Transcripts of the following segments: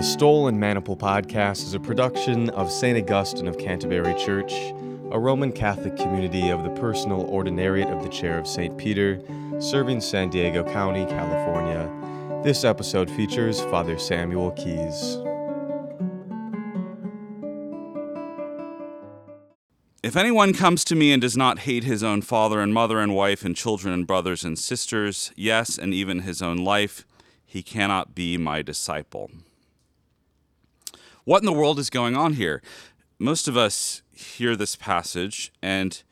The Stole and Maniple podcast is a production of St. Augustine of Canterbury Church, a Roman Catholic community of the personal ordinariate of the Chair of St. Peter, serving San Diego County, California. This episode features Father Samuel Keyes. If anyone comes to me and does not hate his own father and mother and wife and children and brothers and sisters, yes, and even his own life, he cannot be my disciple. What in the world is going on here? Most of us hear this passage and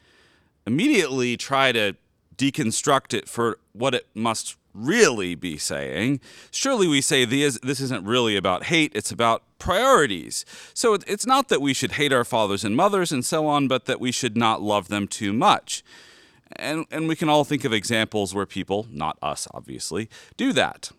immediately try to deconstruct it for what it must really be saying. Surely we say this isn't really about hate, it's about priorities. So it's not that we should hate our fathers and mothers and so on, but that we should not love them too much. And, and we can all think of examples where people, not us obviously, do that.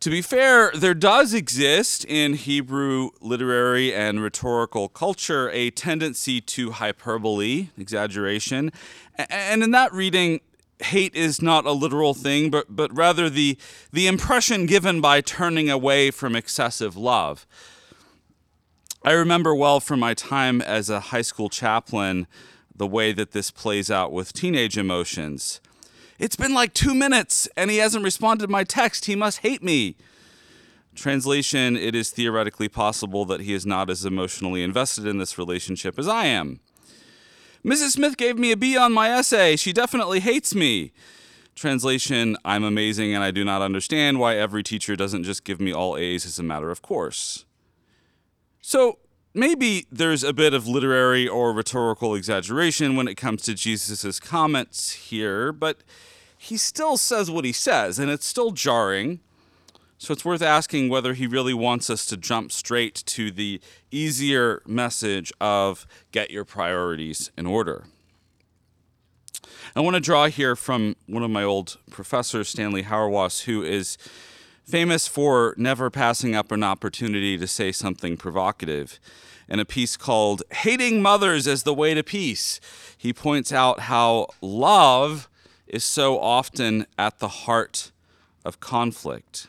To be fair, there does exist in Hebrew literary and rhetorical culture a tendency to hyperbole, exaggeration. And in that reading, hate is not a literal thing, but, but rather the, the impression given by turning away from excessive love. I remember well from my time as a high school chaplain the way that this plays out with teenage emotions. It's been like two minutes and he hasn't responded to my text. He must hate me. Translation It is theoretically possible that he is not as emotionally invested in this relationship as I am. Mrs. Smith gave me a B on my essay. She definitely hates me. Translation I'm amazing and I do not understand why every teacher doesn't just give me all A's as a matter of course. So, maybe there's a bit of literary or rhetorical exaggeration when it comes to Jesus' comments here, but he still says what he says, and it's still jarring. So it's worth asking whether he really wants us to jump straight to the easier message of get your priorities in order. I want to draw here from one of my old professors, Stanley Hauerwas, who is famous for never passing up an opportunity to say something provocative. In a piece called Hating Mothers as the Way to Peace, he points out how love is so often at the heart of conflict.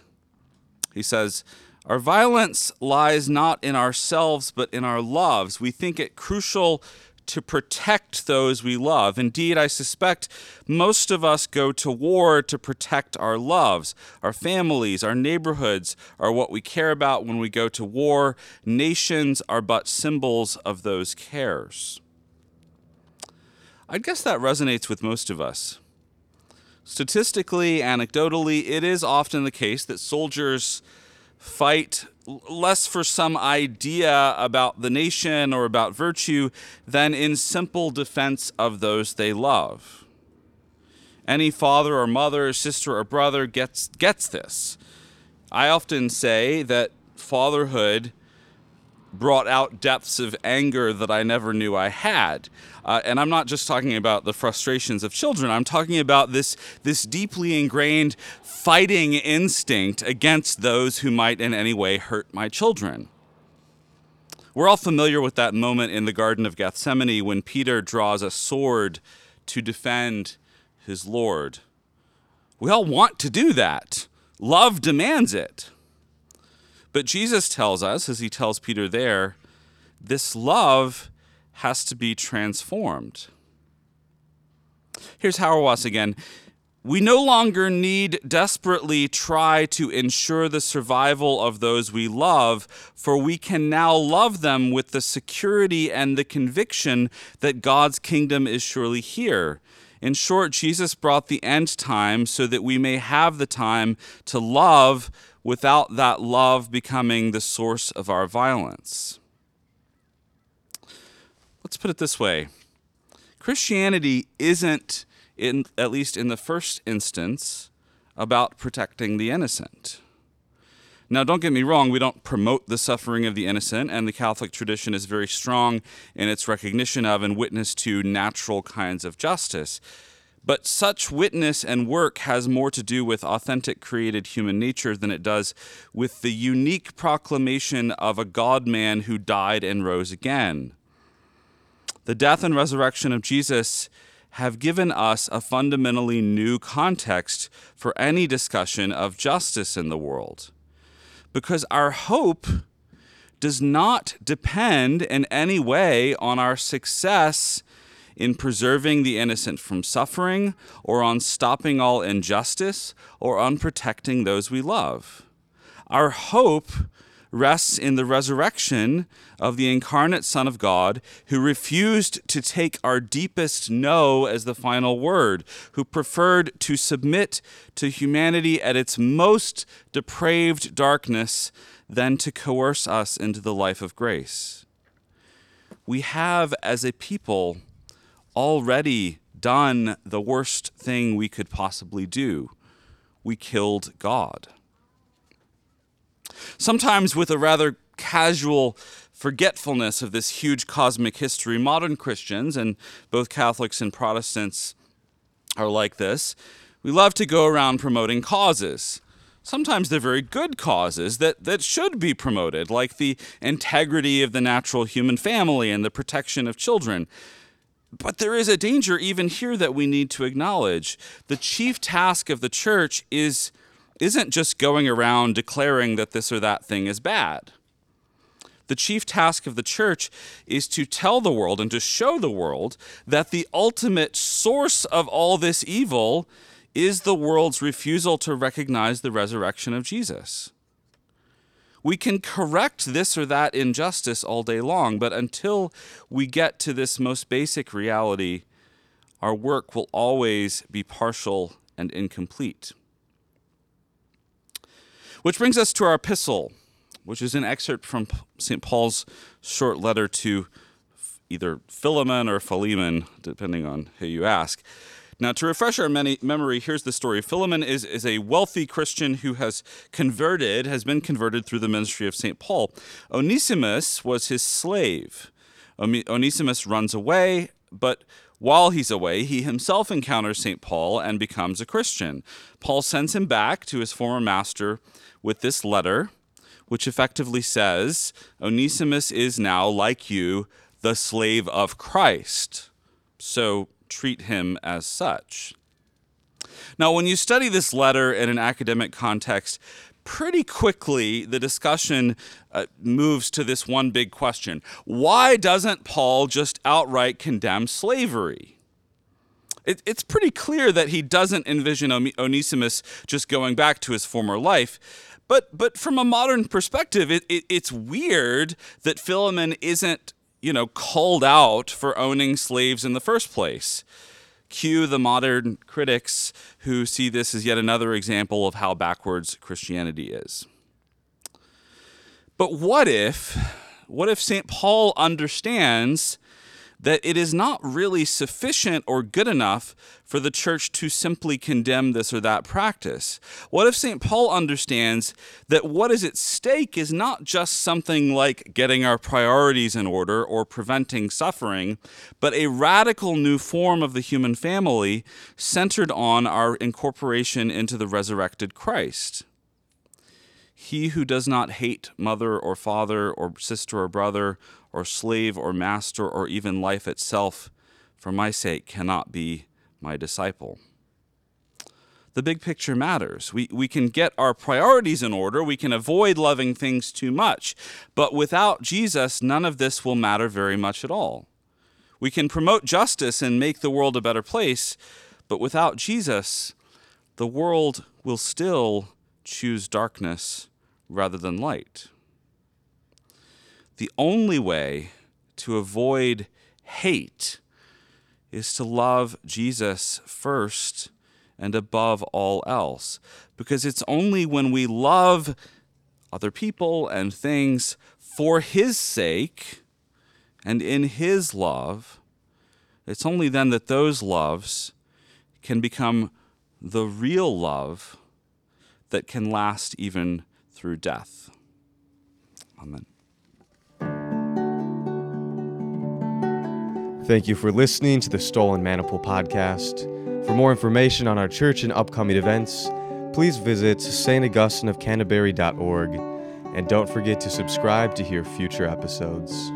He says, Our violence lies not in ourselves, but in our loves. We think it crucial to protect those we love. Indeed, I suspect most of us go to war to protect our loves. Our families, our neighborhoods are what we care about when we go to war. Nations are but symbols of those cares. I guess that resonates with most of us. Statistically, anecdotally, it is often the case that soldiers fight less for some idea about the nation or about virtue than in simple defense of those they love. Any father or mother, sister or brother gets, gets this. I often say that fatherhood brought out depths of anger that I never knew I had. Uh, and I'm not just talking about the frustrations of children, I'm talking about this, this deeply ingrained fighting instinct against those who might in any way hurt my children. We're all familiar with that moment in the Garden of Gethsemane when Peter draws a sword to defend his Lord. We all want to do that. Love demands it. But Jesus tells us, as he tells Peter there, this love has to be transformed. Here's Hauerwas again. We no longer need desperately try to ensure the survival of those we love, for we can now love them with the security and the conviction that God's kingdom is surely here. In short, Jesus brought the end time so that we may have the time to love without that love becoming the source of our violence. Let's put it this way Christianity isn't, in, at least in the first instance, about protecting the innocent. Now, don't get me wrong, we don't promote the suffering of the innocent, and the Catholic tradition is very strong in its recognition of and witness to natural kinds of justice. But such witness and work has more to do with authentic created human nature than it does with the unique proclamation of a God man who died and rose again. The death and resurrection of Jesus have given us a fundamentally new context for any discussion of justice in the world. because our hope does not depend in any way on our success in preserving the innocent from suffering, or on stopping all injustice, or on protecting those we love. Our hope rests in the resurrection of the incarnate Son of God, who refused to take our deepest no as the final word, who preferred to submit to humanity at its most depraved darkness than to coerce us into the life of grace. We have, as a people, already done the worst thing we could possibly do. We killed God. Sometimes, with a rather casual forgetfulness of this huge cosmic history, modern Christians, and both Catholics and Protestants are like this, we love to go around promoting causes. Sometimes they're very good causes that, that should be promoted, like the integrity of the natural human family and the protection of children. But there is a danger even here that we need to acknowledge. The chief task of the church is isn't just going around declaring that this or that thing is bad. The chief task of the church is to tell the world and to show the world that the ultimate source of all this evil is the world's refusal to recognize the resurrection of Jesus. We can correct this or that injustice all day long, but until we get to this most basic reality, our work will always be partial and incomplete. Which brings us to our epistle, which is an excerpt from St. Paul's short letter to either Philemon or Philemon, depending on who you ask. Now, to refresh our many, memory, here's the story. Philemon is, is a wealthy Christian who has converted, has been converted through the ministry of St. Paul. Onesimus was his slave. Onesimus runs away, but while he's away, he himself encounters St. Paul and becomes a Christian. Paul sends him back to his former master with this letter, which effectively says Onesimus is now, like you, the slave of Christ. So treat him as such. Now, when you study this letter in an academic context, pretty quickly the discussion uh, moves to this one big question Why doesn't Paul just outright condemn slavery? It, it's pretty clear that he doesn't envision Onesimus just going back to his former life. But, but from a modern perspective, it, it, it's weird that Philemon isn't you know, called out for owning slaves in the first place. Cue the modern critics who see this as yet another example of how backwards Christianity is. But what if, what if St. Paul understands that it is not really sufficient or good enough for the church to simply condemn this or that practice? What if St. Paul understands that what is at stake is not just something like getting our priorities in order or preventing suffering, but a radical new form of the human family centered on our incorporation into the resurrected Christ? He who does not hate mother or father or sister or brother or slave or master or even life itself for my sake cannot be my disciple. The big picture matters. We, we can get our priorities in order. We can avoid loving things too much. But without Jesus, none of this will matter very much at all. We can promote justice and make the world a better place. But without Jesus, the world will still choose darkness rather than light the only way to avoid hate is to love Jesus first and above all else. Because it's only when we love other people and things for His sake and in His love, it's only then that those loves can become the real love that can last even through death. Amen. Thank you for listening to the Stole and Maniple podcast. For more information on our church and upcoming events, please visit staugustineofcanterbury.org and don't forget to subscribe to hear future episodes.